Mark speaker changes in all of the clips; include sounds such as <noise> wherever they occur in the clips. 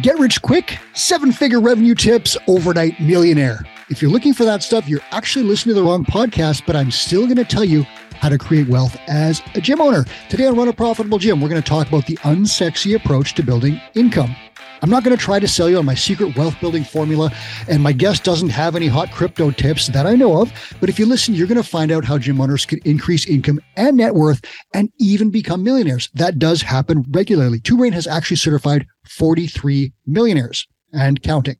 Speaker 1: Get rich quick, seven figure revenue tips, overnight millionaire. If you're looking for that stuff, you're actually listening to the wrong podcast, but I'm still going to tell you how to create wealth as a gym owner. Today on Run a Profitable Gym, we're going to talk about the unsexy approach to building income. I'm not going to try to sell you on my secret wealth building formula, and my guest doesn't have any hot crypto tips that I know of. But if you listen, you're going to find out how gym owners can increase income and net worth and even become millionaires. That does happen regularly. Two Brain has actually certified 43 millionaires and counting.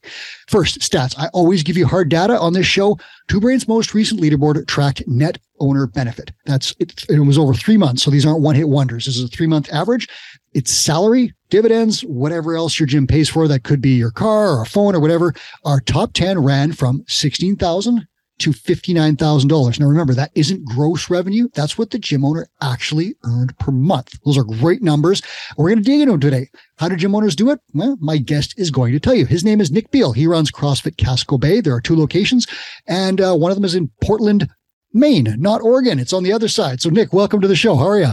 Speaker 1: First, stats. I always give you hard data on this show. Two Brain's most recent leaderboard tracked net owner benefit. That's it, it was over three months. So these aren't one hit wonders. This is a three month average. It's salary, dividends, whatever else your gym pays for. That could be your car or a phone or whatever. Our top 10 ran from 16,000 to $59,000. Now remember, that isn't gross revenue. That's what the gym owner actually earned per month. Those are great numbers. We're going to dig into them today. How do gym owners do it? Well, my guest is going to tell you. His name is Nick Beal. He runs CrossFit Casco Bay. There are two locations and uh, one of them is in Portland, Maine, not Oregon. It's on the other side. So Nick, welcome to the show. How are you?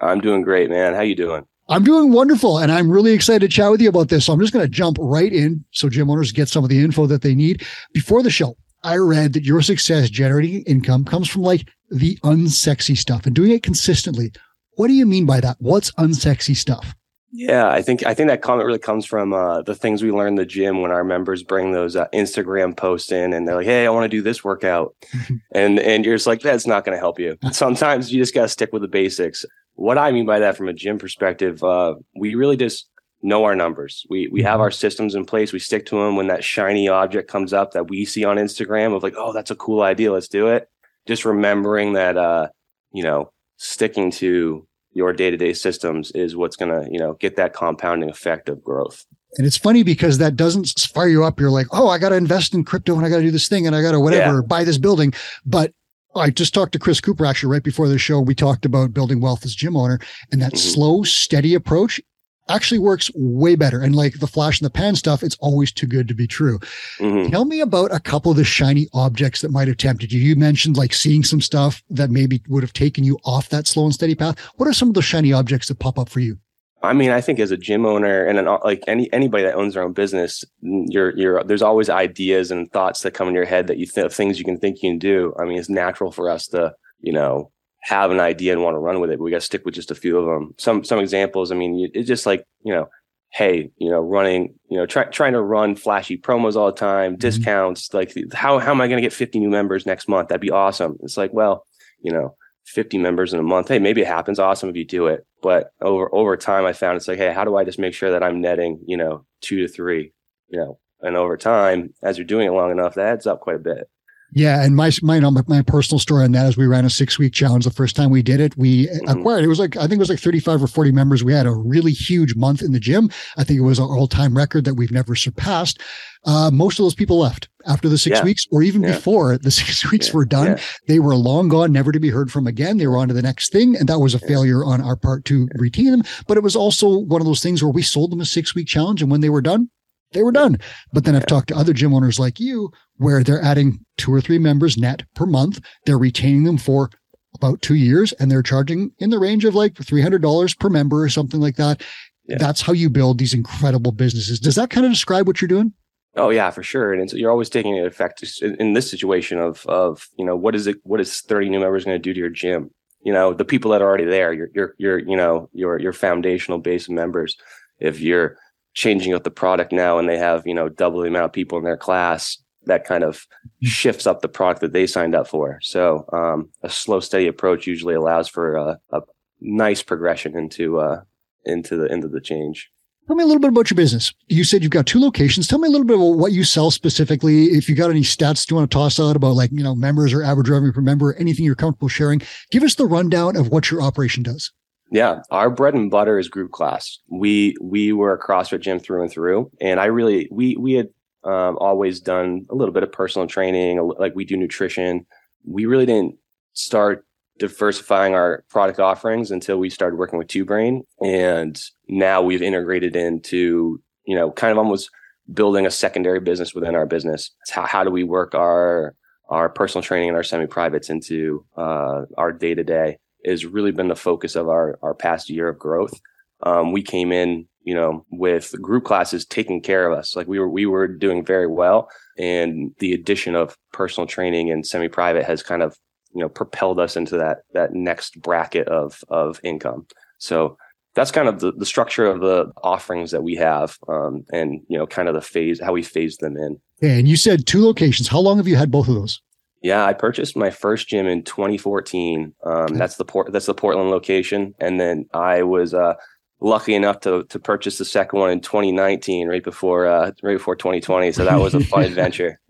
Speaker 2: I'm doing great, man. How you doing?
Speaker 1: I'm doing wonderful and I'm really excited to chat with you about this. So I'm just going to jump right in so gym owners get some of the info that they need before the show. I read that your success generating income comes from like the unsexy stuff and doing it consistently. What do you mean by that? What's unsexy stuff?
Speaker 2: Yeah, I think I think that comment really comes from uh, the things we learn in the gym when our members bring those uh, Instagram posts in and they're like, "Hey, I want to do this workout," <laughs> and and you're just like, "That's not going to help you." <laughs> Sometimes you just got to stick with the basics. What I mean by that, from a gym perspective, uh, we really just know our numbers. We we have mm-hmm. our systems in place. We stick to them when that shiny object comes up that we see on Instagram of like, oh, that's a cool idea. Let's do it. Just remembering that, uh, you know, sticking to your day-to-day systems is what's going to, you know, get that compounding effect of growth.
Speaker 1: And it's funny because that doesn't fire you up. You're like, oh, I got to invest in crypto and I got to do this thing and I got to whatever, yeah. buy this building. But I just talked to Chris Cooper actually right before the show. We talked about building wealth as gym owner and that mm-hmm. slow, steady approach actually works way better. And like the flash in the pan stuff, it's always too good to be true. Mm-hmm. Tell me about a couple of the shiny objects that might have tempted you. You mentioned like seeing some stuff that maybe would have taken you off that slow and steady path. What are some of the shiny objects that pop up for you?
Speaker 2: I mean, I think as a gym owner and an, like any anybody that owns their own business, you're you're there's always ideas and thoughts that come in your head that you think things you can think you can do. I mean, it's natural for us to you know have an idea and want to run with it. But we got to stick with just a few of them. Some some examples. I mean, it's just like you know, hey, you know, running, you know, try, trying to run flashy promos all the time, mm-hmm. discounts. Like, how how am I going to get 50 new members next month? That'd be awesome. It's like, well, you know, 50 members in a month. Hey, maybe it happens. Awesome if you do it. But over over time, I found it's like, hey, how do I just make sure that I'm netting, you know, two to three, you know, and over time, as you're doing it long enough, that adds up quite a bit.
Speaker 1: Yeah, and my my my personal story on that is we ran a six week challenge. The first time we did it, we mm-hmm. acquired it was like I think it was like thirty five or forty members. We had a really huge month in the gym. I think it was our all time record that we've never surpassed. Uh, most of those people left after the six yeah. weeks, or even yeah. before the <laughs> six weeks yeah. were done. They were long gone, never to be heard from again. They were on to the next thing, and that was a failure on our part to retain them. But it was also one of those things where we sold them a six week challenge, and when they were done, they were done. But then I've talked to other gym owners like you where they're adding two or three members net per month. They're retaining them for about two years and they're charging in the range of like $300 per member or something like that. Yeah. That's how you build these incredible businesses. Does that kind of describe what you're doing?
Speaker 2: Oh yeah, for sure. And so you're always taking an effect in this situation of of you know what is it? What is 30 new members going to do to your gym? You know the people that are already there. Your your your you know your your foundational base of members. If you're changing up the product now and they have you know double the amount of people in their class that kind of mm-hmm. shifts up the product that they signed up for so um, a slow steady approach usually allows for a, a nice progression into uh, into the end of the change
Speaker 1: Tell me a little bit about your business. You said you've got two locations. Tell me a little bit about what you sell specifically. If you got any stats do you want to toss out about like, you know, members or average revenue per member, anything you're comfortable sharing, give us the rundown of what your operation does.
Speaker 2: Yeah, our bread and butter is group class. We we were a CrossFit gym through and through, and I really we we had um, always done a little bit of personal training, like we do nutrition. We really didn't start diversifying our product offerings until we started working with Two Brain, and now we've integrated into you know kind of almost building a secondary business within our business. How, how do we work our our personal training and our semi privates into uh, our day to day? Has really been the focus of our our past year of growth. Um, we came in, you know, with group classes taking care of us. Like we were, we were doing very well. And the addition of personal training and semi private has kind of, you know, propelled us into that, that next bracket of, of income. So that's kind of the, the structure of the offerings that we have. Um, and, you know, kind of the phase, how we phase them in.
Speaker 1: And you said two locations. How long have you had both of those?
Speaker 2: Yeah, I purchased my first gym in 2014. Um. That's the port. That's the Portland location, and then I was uh, lucky enough to to purchase the second one in 2019, right before uh, right before 2020. So that was a fun <laughs> adventure.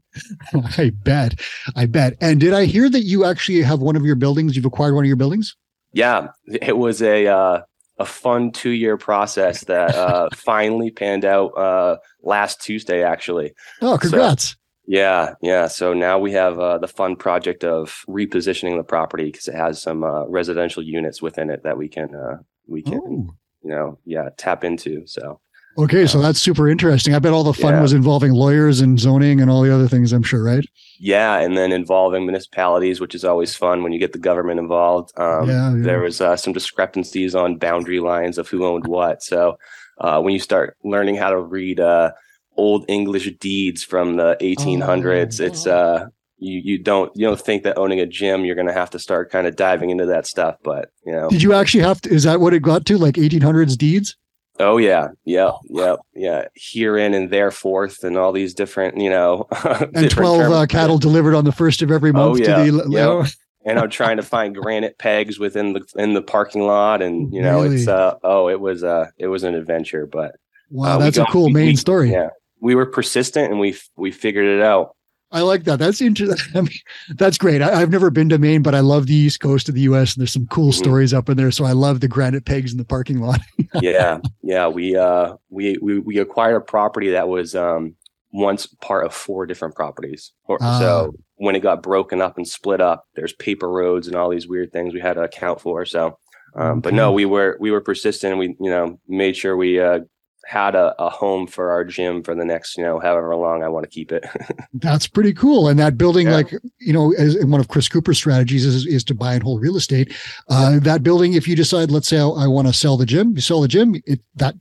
Speaker 1: I bet, I bet. And did I hear that you actually have one of your buildings? You've acquired one of your buildings?
Speaker 2: Yeah, it was a uh, a fun two year process that uh, <laughs> finally panned out uh, last Tuesday, actually.
Speaker 1: Oh, congrats!
Speaker 2: Yeah, yeah. So now we have uh, the fun project of repositioning the property because it has some uh, residential units within it that we can uh, we can oh. you know yeah tap into. So
Speaker 1: okay, so that's super interesting. I bet all the fun yeah. was involving lawyers and zoning and all the other things. I'm sure, right?
Speaker 2: Yeah, and then involving municipalities, which is always fun when you get the government involved. Um, yeah, yeah, There was uh, some discrepancies on boundary lines of who owned what. So uh, when you start learning how to read uh, old English deeds from the 1800s. Oh. It's uh you you don't you don't think that owning a gym you're going to have to start kind of diving into that stuff, but you know.
Speaker 1: Did you actually have to? Is that what it got to? Like 1800s deeds?
Speaker 2: Oh yeah, yeah, yeah, yeah. Herein and there forth, and all these different, you know, <laughs>
Speaker 1: and twelve uh, cattle delivered on the first of every month. Oh
Speaker 2: yeah, to the, yep. <laughs> and I'm trying to find granite pegs within the in the parking lot, and you know, really? it's uh oh, it was uh it was an adventure, but
Speaker 1: wow, uh, that's got, a cool we, main
Speaker 2: we,
Speaker 1: story.
Speaker 2: Yeah, we were persistent and we we figured it out.
Speaker 1: I like that. That's interesting. <laughs> I mean, that's great. I, have never been to Maine, but I love the East Coast of the U.S. and there's some cool mm-hmm. stories up in there. So I love the granite pegs in the parking lot. <laughs>
Speaker 2: yeah, yeah. We uh we we we acquired a property that was um once part of four different properties. Uh, so when it got broken up and split up, there's paper roads and all these weird things we had to account for. So, um, but no, we were we were persistent. And we you know made sure we uh, had a, a home for our gym for the next, you know, however long I want to keep it. <laughs>
Speaker 1: That's pretty cool. And that building, yeah. like, you know, as one of Chris Cooper's strategies is, is to buy and hold real estate. Uh, yeah. That building, if you decide, let's say I, I want to sell the gym, you sell the gym, it, that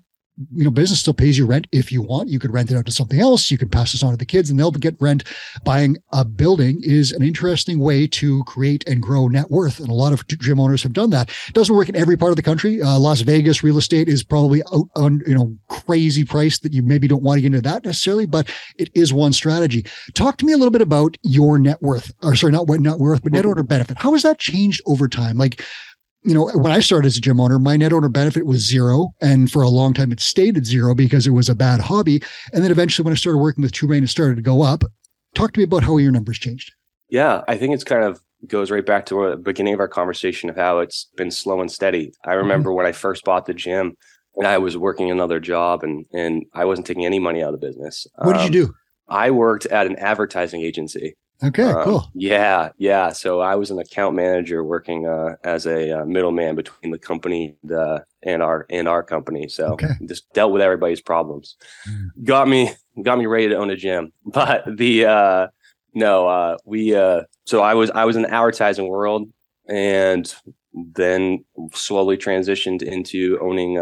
Speaker 1: you know, business still pays you rent if you want. You could rent it out to something else. You can pass this on to the kids and they'll get rent. Buying a building is an interesting way to create and grow net worth. And a lot of gym owners have done that. It doesn't work in every part of the country. Uh, Las Vegas real estate is probably out on, you know, crazy price that you maybe don't want to get into that necessarily, but it is one strategy. Talk to me a little bit about your net worth or sorry, not what net worth, but net owner benefit. How has that changed over time? Like, you know, when I started as a gym owner, my net owner benefit was zero. And for a long time, it stayed at zero because it was a bad hobby. And then eventually, when I started working with True it started to go up. Talk to me about how your numbers changed.
Speaker 2: Yeah, I think it's kind of goes right back to the beginning of our conversation of how it's been slow and steady. I mm-hmm. remember mm-hmm. when I first bought the gym and I was working another job and and I wasn't taking any money out of the business.
Speaker 1: What did um, you do?
Speaker 2: I worked at an advertising agency.
Speaker 1: Okay, um, cool.
Speaker 2: Yeah, yeah. So I was an account manager working uh, as a uh, middleman between the company the, and our and our company. So okay. just dealt with everybody's problems. Mm. Got me got me ready to own a gym. <laughs> But the uh, no, uh, we uh, so I was I was in the advertising world and then slowly transitioned into owning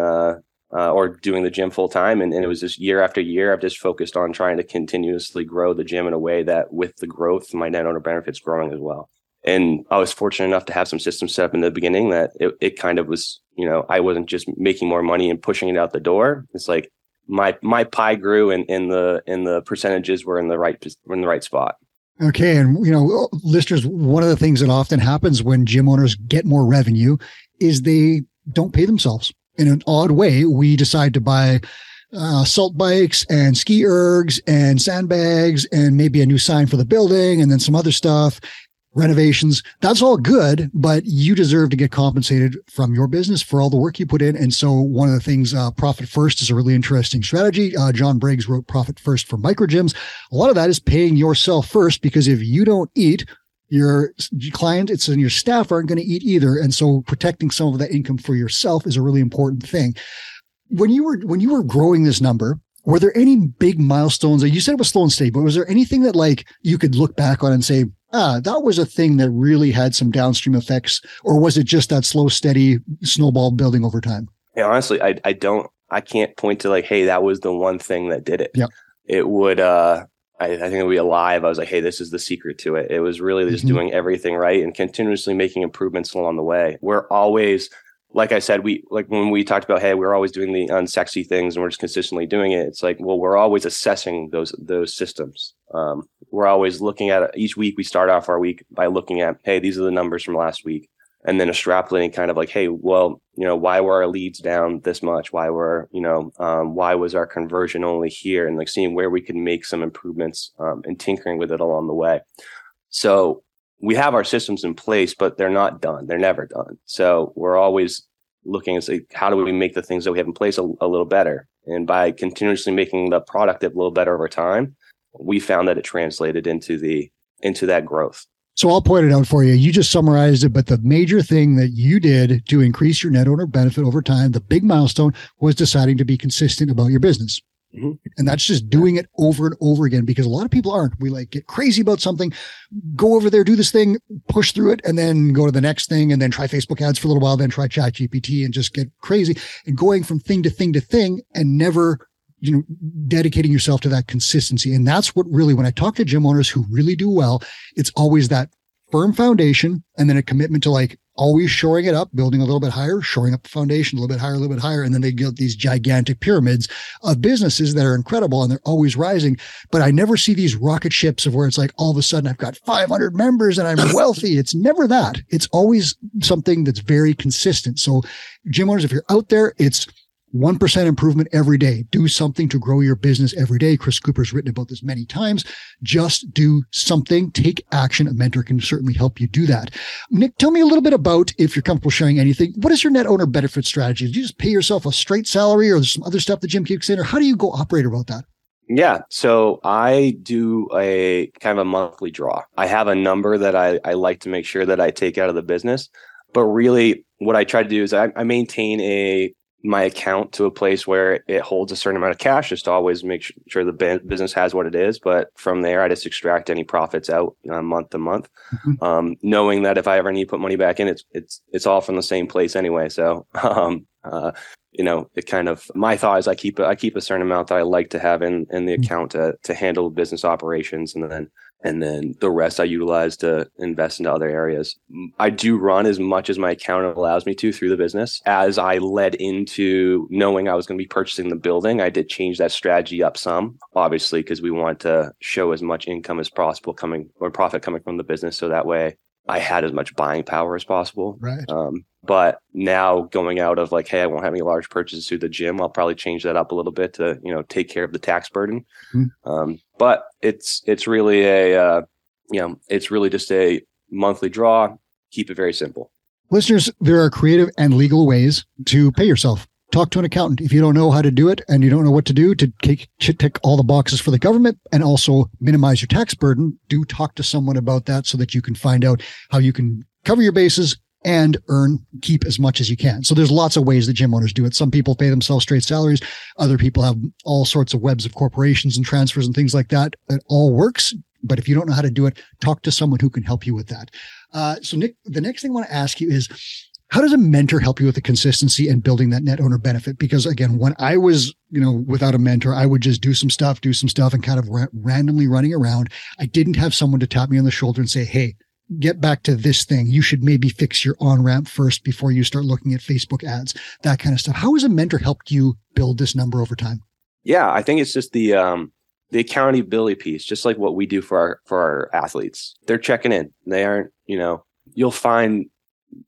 Speaker 2: uh, or doing the gym full time. And, and, it was just year after year, I've just focused on trying to continuously grow the gym in a way that with the growth, my net owner benefits growing as well. And I was fortunate enough to have some systems set up in the beginning that it, it kind of was, you know, I wasn't just making more money and pushing it out the door. It's like my, my pie grew and, in the, in the percentages were in the right, were in the right spot.
Speaker 1: Okay. And, you know, listeners, one of the things that often happens when gym owners get more revenue is they don't pay themselves in an odd way, we decide to buy uh, salt bikes and ski ergs and sandbags and maybe a new sign for the building and then some other stuff, renovations. That's all good, but you deserve to get compensated from your business for all the work you put in. And so one of the things, uh, profit first is a really interesting strategy. Uh, John Briggs wrote profit first for micro gyms. A lot of that is paying yourself first because if you don't eat, your client it's and your staff aren't going to eat either and so protecting some of that income for yourself is a really important thing when you were when you were growing this number were there any big milestones you said it was slow and steady but was there anything that like you could look back on and say ah that was a thing that really had some downstream effects or was it just that slow steady snowball building over time
Speaker 2: yeah honestly i, I don't I can't point to like, hey, that was the one thing that did it.
Speaker 1: Yep.
Speaker 2: It would uh I, I think it would be alive. I was like, hey, this is the secret to it. It was really just
Speaker 1: Mhm.
Speaker 2: doing everything right and continuously making improvements along the way. We're always like I said, we like when we talked about, hey, we're always doing the unsexy things and we're just consistently doing it. It's like, well, we're always assessing those those systems. Um, we're always looking at each week. We start off our week by looking at, hey, these are the numbers from last week, and then extrapolating, kind of like, hey, well, you know, why were our leads down this much? Why were you know, um, why was our conversion only here? And like seeing where we could make some improvements um, and tinkering with it along the way. So we have our systems in place, but they're not done. They're never done. So we're always looking and say, how do we make the things that we have in place a, a little better? And by continuously making the product a little better over time, we found that it translated into the into that growth.
Speaker 1: So I'll point it out for you. You just summarized it, but the major thing that you did to increase your net owner benefit over time, the big milestone was deciding to be consistent about your business.
Speaker 2: Mhm.
Speaker 1: And that's just doing it over and over again because a lot of people aren't. We like get crazy about something, go over there, do this thing, push through it, and then go to the next thing and then try Facebook ads for a little while, then try ChatGPT and just get crazy and going from thing to thing to thing and never you know, dedicating yourself to that consistency. And that's what really, when I talk to gym owners who really do well, it's always that firm foundation and then a commitment to like always shoring it up, building a little bit higher, shoring up the foundation a little bit higher, a little bit higher. And then they get these gigantic pyramids of businesses that are incredible and they're always rising. But I never see these rocket ships of where it's like all of a sudden I've got 500 members and I'm <laughs> wealthy. It's never that. It's always something that's very consistent. So gym owners, if you're out there, it's 1% improvement every day. Do something to grow your business every day. Chris Cooper's written about this many times. Just do something, take action. A mentor can certainly help you do that. Nick, tell me a little bit about, if you're comfortable sharing anything, what is your net owner benefit strategy? Do you just pay yourself a straight salary or there's some other stuff the gym kicks in, or how do you go operate about that?
Speaker 2: Yeah. So I do a kind of a monthly draw. I have a number that I, I like to make sure that I take out of the business. But really what I try to do is I, I maintain a my account to a place where it holds a certain amount of cash just to always make sure the business has what it is. But from there, I just extract any profits out you know, month to month,
Speaker 1: Mhm.
Speaker 2: um, knowing that if I ever need to put money back in, it's it's it's all from the same place anyway. So, <laughs> um, uh, you know, it kind of my thought is I keep a, I keep a certain amount that I like to have in in the
Speaker 1: Mhm.
Speaker 2: account to to handle business operations, and then and then the rest I utilize to invest into other areas. I do run as much as my account allows me to through the business. As I led into knowing I was going to be purchasing the building, I did change that strategy up some, obviously, because we want to show as much income as possible coming or profit coming from the business. So that way I had as much buying power as possible.
Speaker 1: Right.
Speaker 2: Um, but now going out of like, hey, I won't have any large purchases through the gym. I'll probably change that up a little bit to you know take care of the tax burden.
Speaker 1: Hmm.
Speaker 2: Um, but it's it's really a uh, you know it's really just a monthly draw. Keep it very simple.
Speaker 1: Listeners, there are creative and legal ways to pay yourself. Talk to an accountant if you don't know how to do it and you don't know what to do to take, tick all the boxes for the government and also minimize your tax burden. Do talk to someone about that so that you can find out how you can cover your bases and earn, keep as much as you can. So there's lots of ways that gym owners do it. Some people pay themselves straight salaries. Other people have all sorts of webs of corporations and transfers and things like that. It all works. But if you don't know how to do it, talk to someone who can help you with that. Uh, so Nick, the next thing I want to ask you is, how does a mentor help you with the consistency and building that net owner benefit? Because again, when I was, you know, without a mentor, I would just do some stuff, do some stuff and kind of ra- randomly running around. I didn't have someone to tap me on the shoulder and say, Hey, get back to this thing. You should maybe fix your on ramp first before you start looking at Facebook ads, that kind of stuff. How has a mentor helped you build this number over time?
Speaker 2: Yeah, I think it's just the um, the accountability piece, just like what we do for our for our athletes. They're checking in. They aren't, you know, you'll find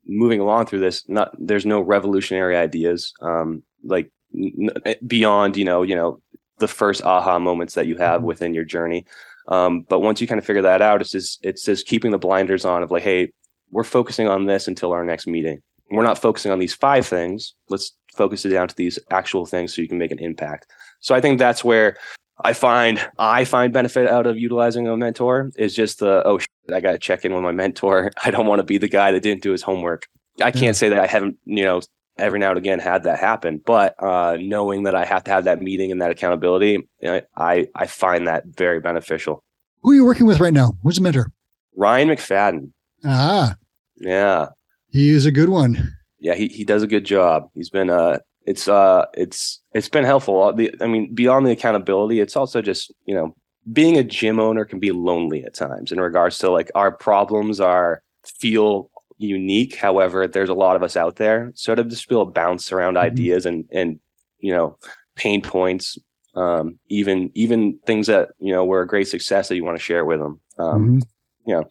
Speaker 2: moving along through this, not there's no revolutionary ideas, um, like n- beyond, you know, you know, the first aha moments that you have within your journey. Um, but once you kind of figure that out, it's just it's just keeping the blinders on of like, hey, we're focusing on this until our next meeting. We're not focusing on these five things. Let's focus it down to these actual things so you can make an impact. So I think that's where I find I find benefit out of utilizing a mentor is just the oh I got to check in with my mentor. <laughs> I don't want to be the guy that didn't do his homework. I can't say that I haven't you know every now and again had that happen, but uh, knowing that I have to have that meeting and that accountability, you know, I I find that very beneficial.
Speaker 1: Who are you working with right now? Who's the mentor?
Speaker 2: Ryan McFadden,
Speaker 1: Ah,
Speaker 2: yeah,
Speaker 1: he is a good one.
Speaker 2: yeah, he he does a good job. He's been uh it's uh it's it's been helpful. The, I mean, beyond the accountability, it's also just you know being a gym owner can be lonely at times in regards to like our problems are feel unique. However, there's a lot of us out there, so to just be able to bounce around mm-hmm. ideas and and you know pain points, um, even even things that you know were a great success that you want to share with them. Um, mm-hmm. You know,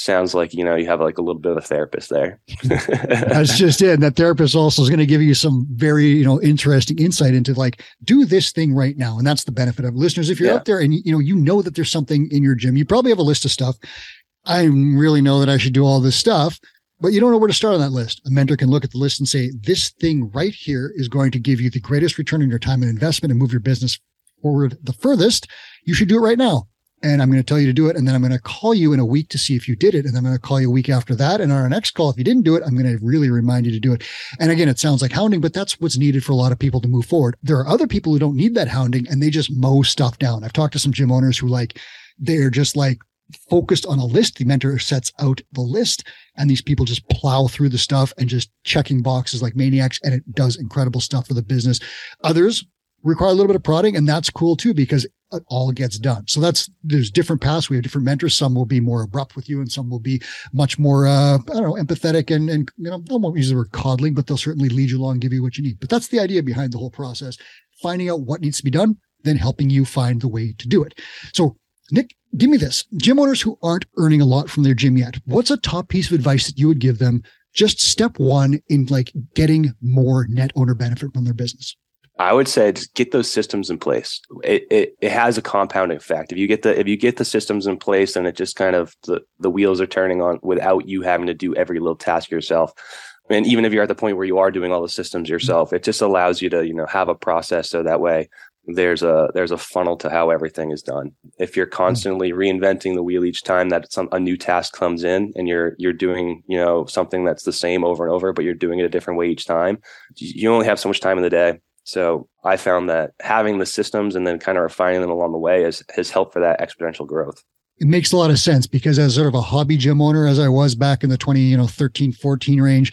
Speaker 2: sounds like you know you have like a little bit of a therapist there.
Speaker 1: That's just it and that therapist also is going to give you some very you know interesting insight into like do this thing right now and that's the benefit of listeners if you're yeah. out there and you know you know that there's something in your gym you probably have a list of stuff. I really know that i should do all this stuff but you don't know where to start on that list. A mentor can look at the list and say this thing right here is going to give you the greatest return on your time and investment and move your business forward the furthest. You should do it right now and I'm going to tell you to do it. And then I'm going to call you in a week to see if you did it. And I'm going to call you a week after that. And on our next call, if you didn't do it, I'm going to really remind you to do it. And again, it sounds like hounding, but that's what's needed for a lot of people to move forward. There are other people who don't need that hounding and they just mow stuff down. I've talked to some gym owners who like, they're just like focused on a list. The mentor sets out the list and these people just plow through the stuff and just checking boxes like maniacs. And it does incredible stuff for the business. Others require a little bit of prodding and that's cool too because it all gets done. So that's there's different paths. We have different mentors. Some will be more abrupt with you and some will be much more uh i don't know empathetic and and you know they won't use the word coddling but they'll certainly lead you along give you what you need. But that's the idea behind the whole process. Finding out what needs to be done then helping you find the way to do it. So nick give me this. Gym owners who aren't earning a lot from their gym yet what's a top piece of advice that you would give them? Just step one in like getting more net owner benefit from their business
Speaker 2: I would say just get those systems in place. It, it it has a compounding effect. If you get the if you get the systems in place, and it just kind of the the wheels are turning on without you having to do every little task yourself. And even if you're at the point where you are doing all the systems mm-hmm. yourself, it just allows you to you know have a process so that way there's a there's a funnel to how everything is done. If you're mm-hmm. constantly reinventing the wheel each time that some a new task comes in and you're you're doing you know something that's the same over and over, but you're doing it a different way each time, you only have so much time in the day so I found that having the systems and then kind of refining them along the way has, has helped for that exponential growth.
Speaker 1: It makes a lot of sense because as sort of a hobby gym owner, as I was back in the 20, you know, 13, 14 range,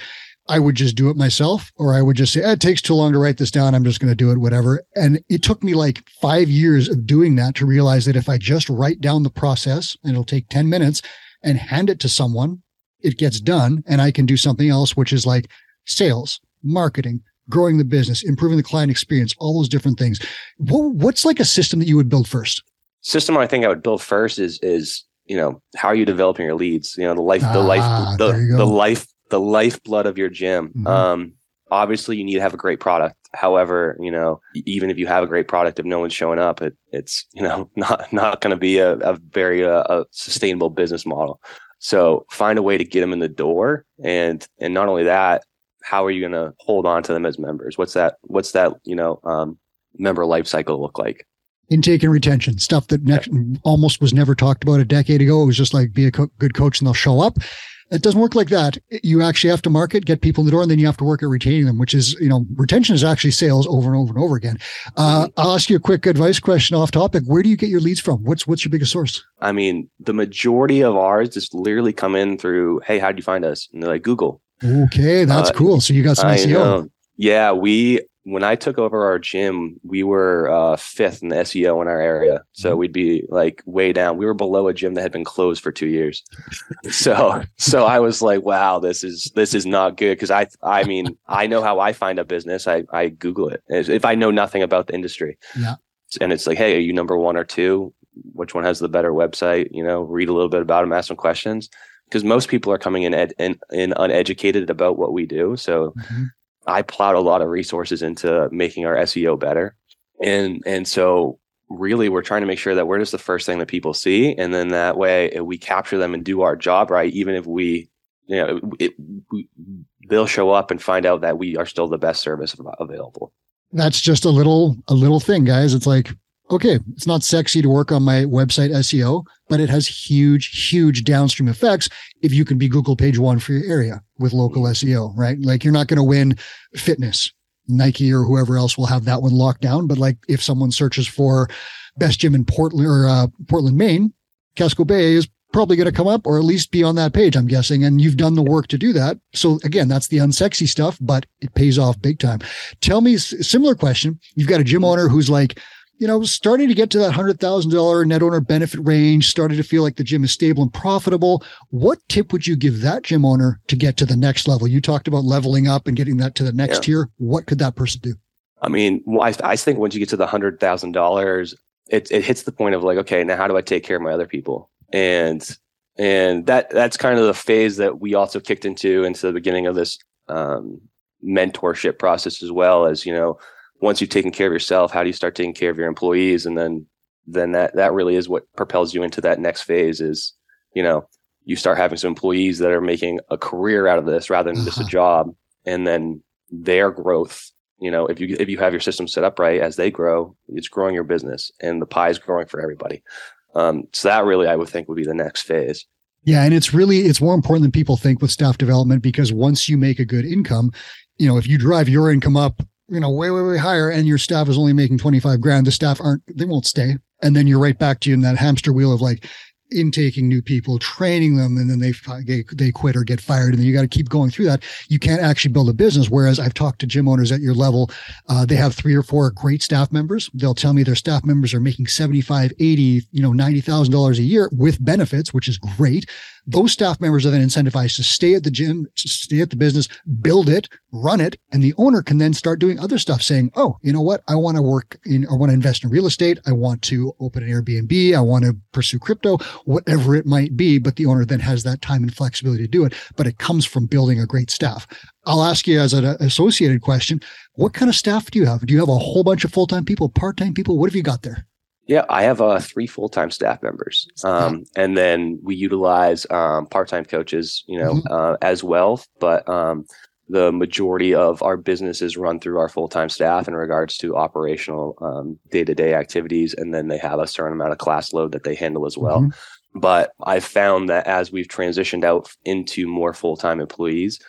Speaker 1: I would just do it myself, or I would just say, eh, it takes too long to write this down. I'm just going to do it, whatever. And it took me like five years of doing that to realize that if I just write down the process and it'll take 10 minutes and hand it to someone, it gets done. And I can do something else, which is like sales, marketing, growing the business, improving the client experience, all those different things. What, what's like a system that you would build first?
Speaker 2: System I think I would build first is is you know how are you developing your leads? You know the life, the ah, life, the, the life, the lifeblood of your gym. Mm-hmm. Um, obviously you need to have a great product. However, you know even if you have a great product, if no one's showing up, it it's you know <laughs> not not going to be a, a very uh, a sustainable business model. So find a way to get them in the door, and and not only that, how are you going to hold on to them as members? What's that? What's that? You know, um, member life cycle look like?
Speaker 1: Intake and retention stuff that ne- almost was never talked about a decade ago. It was just like be a co- good coach and they'll show up. It doesn't work like that. You actually have to market, get people in the door, and then you have to work at retaining them, which is, you know, retention is actually sales over and over and over again. Uh, mm-hmm. I'll ask you a quick advice question off topic. Where do you get your leads from? What's what's your biggest source?
Speaker 2: I mean, the majority of ours just literally come in through, hey, how did you find us? And they're like Google.
Speaker 1: Okay, that's uh, cool. So you got some I SEO. Know.
Speaker 2: Yeah, we when I took over our gym, we were uh, fifth in the SEO in our area. So mm-hmm. we'd be like way down. We were below a gym that had been closed for two years. <laughs> so so I was like, wow, this is this is not good because I I mean I know how I find a business. I I Google it if I know nothing about the industry.
Speaker 1: Yeah.
Speaker 2: And it's like, hey, are you number one or two? Which one has the better website? You know, read a little bit about them, ask some questions because most people are coming in, ed, in, in uneducated about what we do. So mm-hmm. I plowed a lot of resources into making our SEO better. And, and so really we're trying to make sure that we're just the first thing that people see. And then that way we capture them and do our job right. Even if we, you know, it, we, they'll show up and find out that we are still the best service available.
Speaker 1: That's just a little, a little thing, guys. It's like okay, it's not sexy to work on my website SEO, but it has huge, huge downstream effects if you can be Google page one for your area with local SEO, right? Like you're not going to win fitness. Nike or whoever else will have that one locked down. But like if someone searches for best gym in Portland or uh, Portland, Maine, Casco Bay is probably going to come up or at least be on that page, I'm guessing. And you've done the work to do that. So again, that's the unsexy stuff, but it pays off big time. Tell me similar question. You've got a gym owner who's like, you know, starting to get to that $100,000 net owner benefit range, starting to feel like the gym is stable and profitable. What tip would you give that gym owner to get to the next level? You talked about leveling up and getting that to the next yeah. tier. What could that person do?
Speaker 2: I mean, I, I think once you get to the $100,000, it, it hits the point of like, okay, now how do I take care of my other people? And, and that, that's kind of the phase that we also kicked into, into the beginning of this, um, mentorship process as well as, you know, once you've taken care of yourself, how do you start taking care of your employees? And then, then that, that really is what propels you into that next phase is, you know, you start having some employees that are making a career out of this rather than just a uh-huh. job. And then their growth, you know, if you, if you have your system set up right, as they grow, it's growing your business and the pie is growing for everybody. Um, so that really, I would think would be the next phase.
Speaker 1: Yeah. And it's really, it's more important than people think with staff development because once you make a good income, you know, if you drive your income up you know, way, way, way higher and your staff is only making 25 grand, the staff aren't, they won't stay. And then you're right back to you in that hamster wheel of like, intaking new people, training them, and then they they, quit or get fired, and then you got to keep going through that. You can't actually build a business. Whereas I've talked to gym owners at your level, uh, they have three or four great staff members. They'll tell me their staff members are making 75, 80, you know, $90,000 a year with benefits, which is great. Those staff members are then incentivized to stay at the gym, stay at the business, build it, run it, and the owner can then start doing other stuff saying, Oh, you know what? I want to work in, I want to invest in real estate. I want to open an Airbnb. I want to pursue crypto whatever it might be, but the owner then has that time and flexibility to do it. But it comes from building a great staff. I'll ask you as an associated question, what kind of staff do you have? Do you have a whole bunch of full-time people, part-time people? What have you got there?
Speaker 2: Yeah, I have uh, three full-time staff members, um, and then we utilize um, part-time coaches, you know, mm-hmm. uh, as well. But um, the majority of our business is run through our full-time staff in regards to operational um, day-to-day activities and then they have a certain amount of class load that they handle as well mm-hmm. but i've found that as we've transitioned out into more full-time employees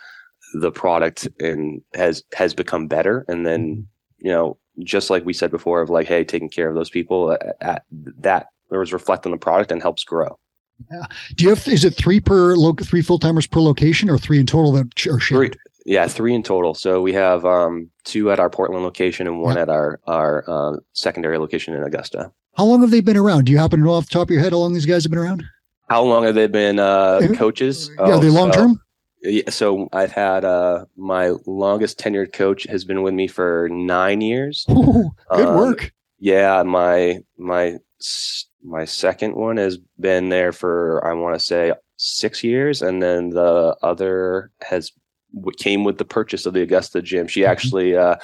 Speaker 2: the product and has has become better and then mm-hmm. you know just like we said before of like hey taking care of those people at, at that there was reflect on the product and helps grow
Speaker 1: yeah. Do you have, is it three per, lo- three full timers per location or three in total that are shared?
Speaker 2: Three, yeah, three in total. So we have um, two at our Portland location and one at our our uh, secondary location in Augusta.
Speaker 1: How long have they been around? Do you happen to know off the top of your head how long these guys have been around?
Speaker 2: How long have they been uh, coaches?
Speaker 1: Yeah, oh, they long term.
Speaker 2: So, yeah, so I've had uh, my longest tenured coach has been with me for nine years. <laughs>
Speaker 1: Ooh, good um, work.
Speaker 2: Yeah, my my my second one has been there for I want to say six years, and then the other has came with the purchase of the Augusta gym. She mm-hmm. actually, uh,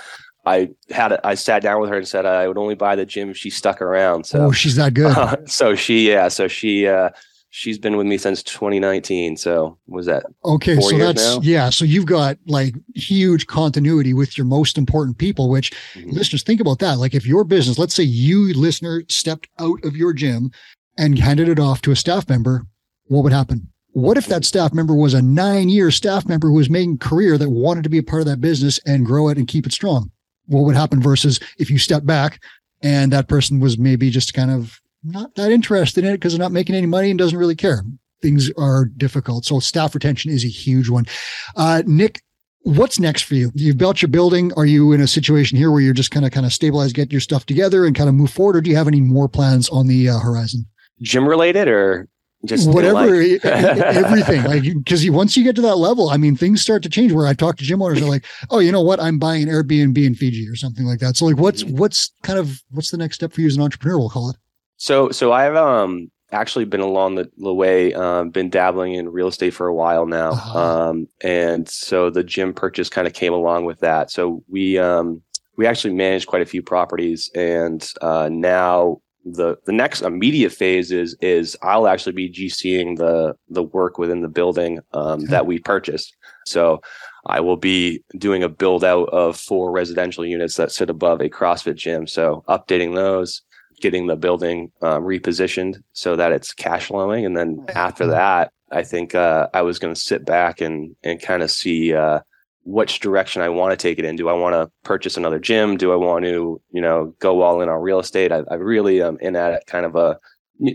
Speaker 2: I had a, I sat down with her and said I would only buy the gym if she stuck around. So
Speaker 1: oh, she's not good.
Speaker 2: Uh, <laughs> so she, yeah, so she, uh, she's been with me since 2019. So was that
Speaker 1: okay? so that's now? yeah. So you've got like huge continuity with your most important people. Which mm-hmm. listeners think about that. Like if your business, let's say you listener stepped out of your gym and handed it off to a staff member, what would happen? What if that staff member was a nine year staff member who was making career that wanted to be a part of that business and grow it and keep it strong? What would happen versus if you step back and that person was maybe just kind of not that interested in it because they're not making any money and doesn't really care. Things are difficult. So staff retention is a huge one. Uh, Nick, what's next for you? You've built your building. Are you in a situation here where you're just kind of kind of stabilize, get your stuff together and kind of move forward? Or do you have any more plans on the uh, horizon?
Speaker 2: Gym related or just
Speaker 1: whatever <laughs> everything like because once you get to that level i mean things start to change where i talk to gym owners are like oh you know what i'm buying an airbnb in fiji or something like that so like what's mm-hmm. what's kind of what's the next step for you as an entrepreneur we'll call it
Speaker 2: so so i've um actually been along the, the way um, been dabbling in real estate for a while now uh-huh. um, and so the gym purchase kind of came along with that so we um we actually manage quite a few properties and uh, now the the next immediate phase is is I'll actually be GCing the the work within the building um, that we purchased. So I will be doing a build out of four residential units that sit above a CrossFit gym. So updating those, getting the building um, repositioned so that it's cash flowing, and then after that, I think uh, I was going to sit back and and kind of see. Uh, which direction I want to take it in. Do I want to purchase another gym? Do I want to, you know, go all in on real estate? I, I really am in at kind of a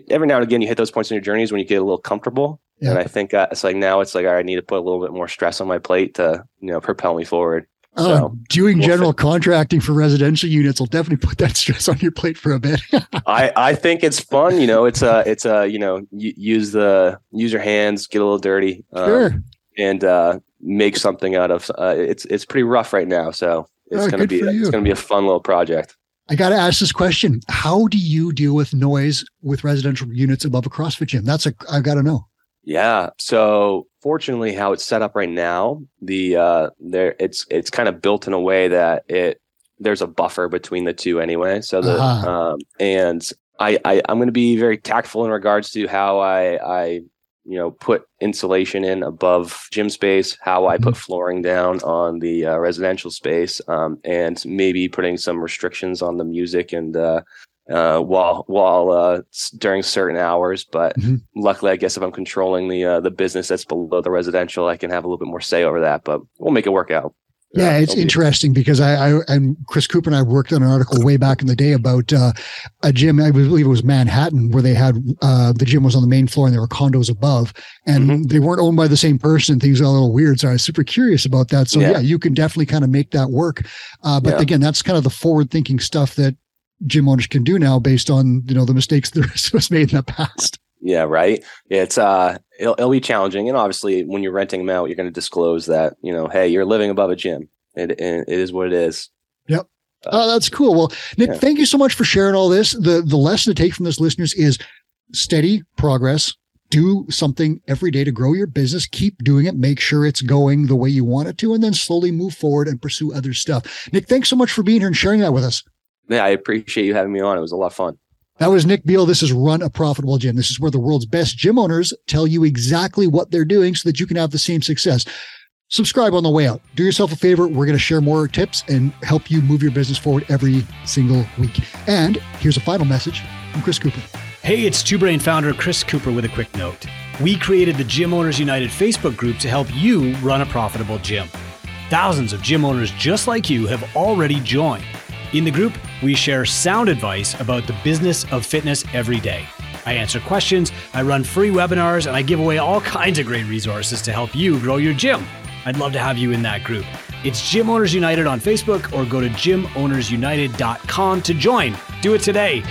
Speaker 2: every now and again you hit those points in your journeys when you get a little comfortable.
Speaker 1: Yeah.
Speaker 2: And I think uh, it's like now it's like all right, I need to put a little bit more stress on my plate to you know propel me forward.
Speaker 1: Oh,
Speaker 2: So,
Speaker 1: doing
Speaker 2: we'll
Speaker 1: general contracting for residential units will definitely put that <laughs> stress on your plate for a bit. <laughs>
Speaker 2: I I think it's fun. You know, it's a it's a you know use the use your hands, get a little dirty, um,
Speaker 1: sure.
Speaker 2: And uh, make something out of. Uh, it's it's pretty rough right now, so it's
Speaker 1: Oh,
Speaker 2: gonna be it's gonna be a fun little project.
Speaker 1: I got to ask this question: How do you deal with noise with residential units above a CrossFit gym? That's a I've got to know.
Speaker 2: Yeah. So fortunately, how it's set up right now, the uh, there it's it's kind of built in a way that it there's a buffer between the two anyway. So the
Speaker 1: Uh-huh.
Speaker 2: um, and I, I I'm going to be very tactful in regards to how I I you know put insulation in above gym space, how I put flooring down on the uh, residential space, um, and maybe putting some restrictions on the music and. Uh, uh, while while uh, during certain hours, but
Speaker 1: Mhm.
Speaker 2: luckily, I guess if I'm controlling the uh, the business that's below the residential, I can have a little bit more say over that. But we'll make it work out.
Speaker 1: Yeah, it's interesting because I, I and Chris Cooper and I worked on an article way back in the day about uh, a gym. I believe it was Manhattan, where they had uh, the gym was on the main floor and there were condos above, and
Speaker 2: Mhm.
Speaker 1: they weren't owned by the same person. and Things got a little weird, so I was super curious about that. So yeah,
Speaker 2: Yeah.
Speaker 1: you can definitely kind of make that work. Uh, but
Speaker 2: Yeah.
Speaker 1: again, that's kind of the forward thinking stuff that gym owners can do now based on you know the mistakes <laughs> the rest of us made in the past.
Speaker 2: Yeah, right. It's uh, it'll, it'll be challenging, and obviously, when you're renting them out, you're going to disclose that you know, hey, you're living above a gym. It it, it is what it is. Yep.
Speaker 1: Oh, that's cool. Well, Nick,
Speaker 2: Yeah.
Speaker 1: thank you so much for sharing all this. The the lesson to take from this, listeners, is steady progress. Do something every day to grow your business. Keep doing it. Make sure it's going the way you want it to, and then slowly move forward and pursue other stuff. Nick, thanks so much for being here and sharing that with us.
Speaker 2: Yeah, I appreciate you having me on. It was a lot of fun.
Speaker 1: That was Nick Beal. This is Run a Profitable Gym. This is where the world's best gym owners tell you exactly what they're doing so that you can have the same success. Subscribe on the way out. Do yourself a favor. We're going to share more tips and help you move your business forward every single week. And here's a final message from Chris Cooper.
Speaker 3: Hey, it's Two Brain founder Chris Cooper with a quick note. We created the Gym Owners United Facebook group to help you run a profitable gym. Thousands of gym owners just like you have already joined. In the group, we share sound advice about the business of fitness every day. I answer questions, I run free webinars, and I give away all <laughs> kinds of great resources to help you grow your gym. I'd love to have you in that group. It's Gym Owners United on Facebook or go to gymownersunited.com to join. Do it today.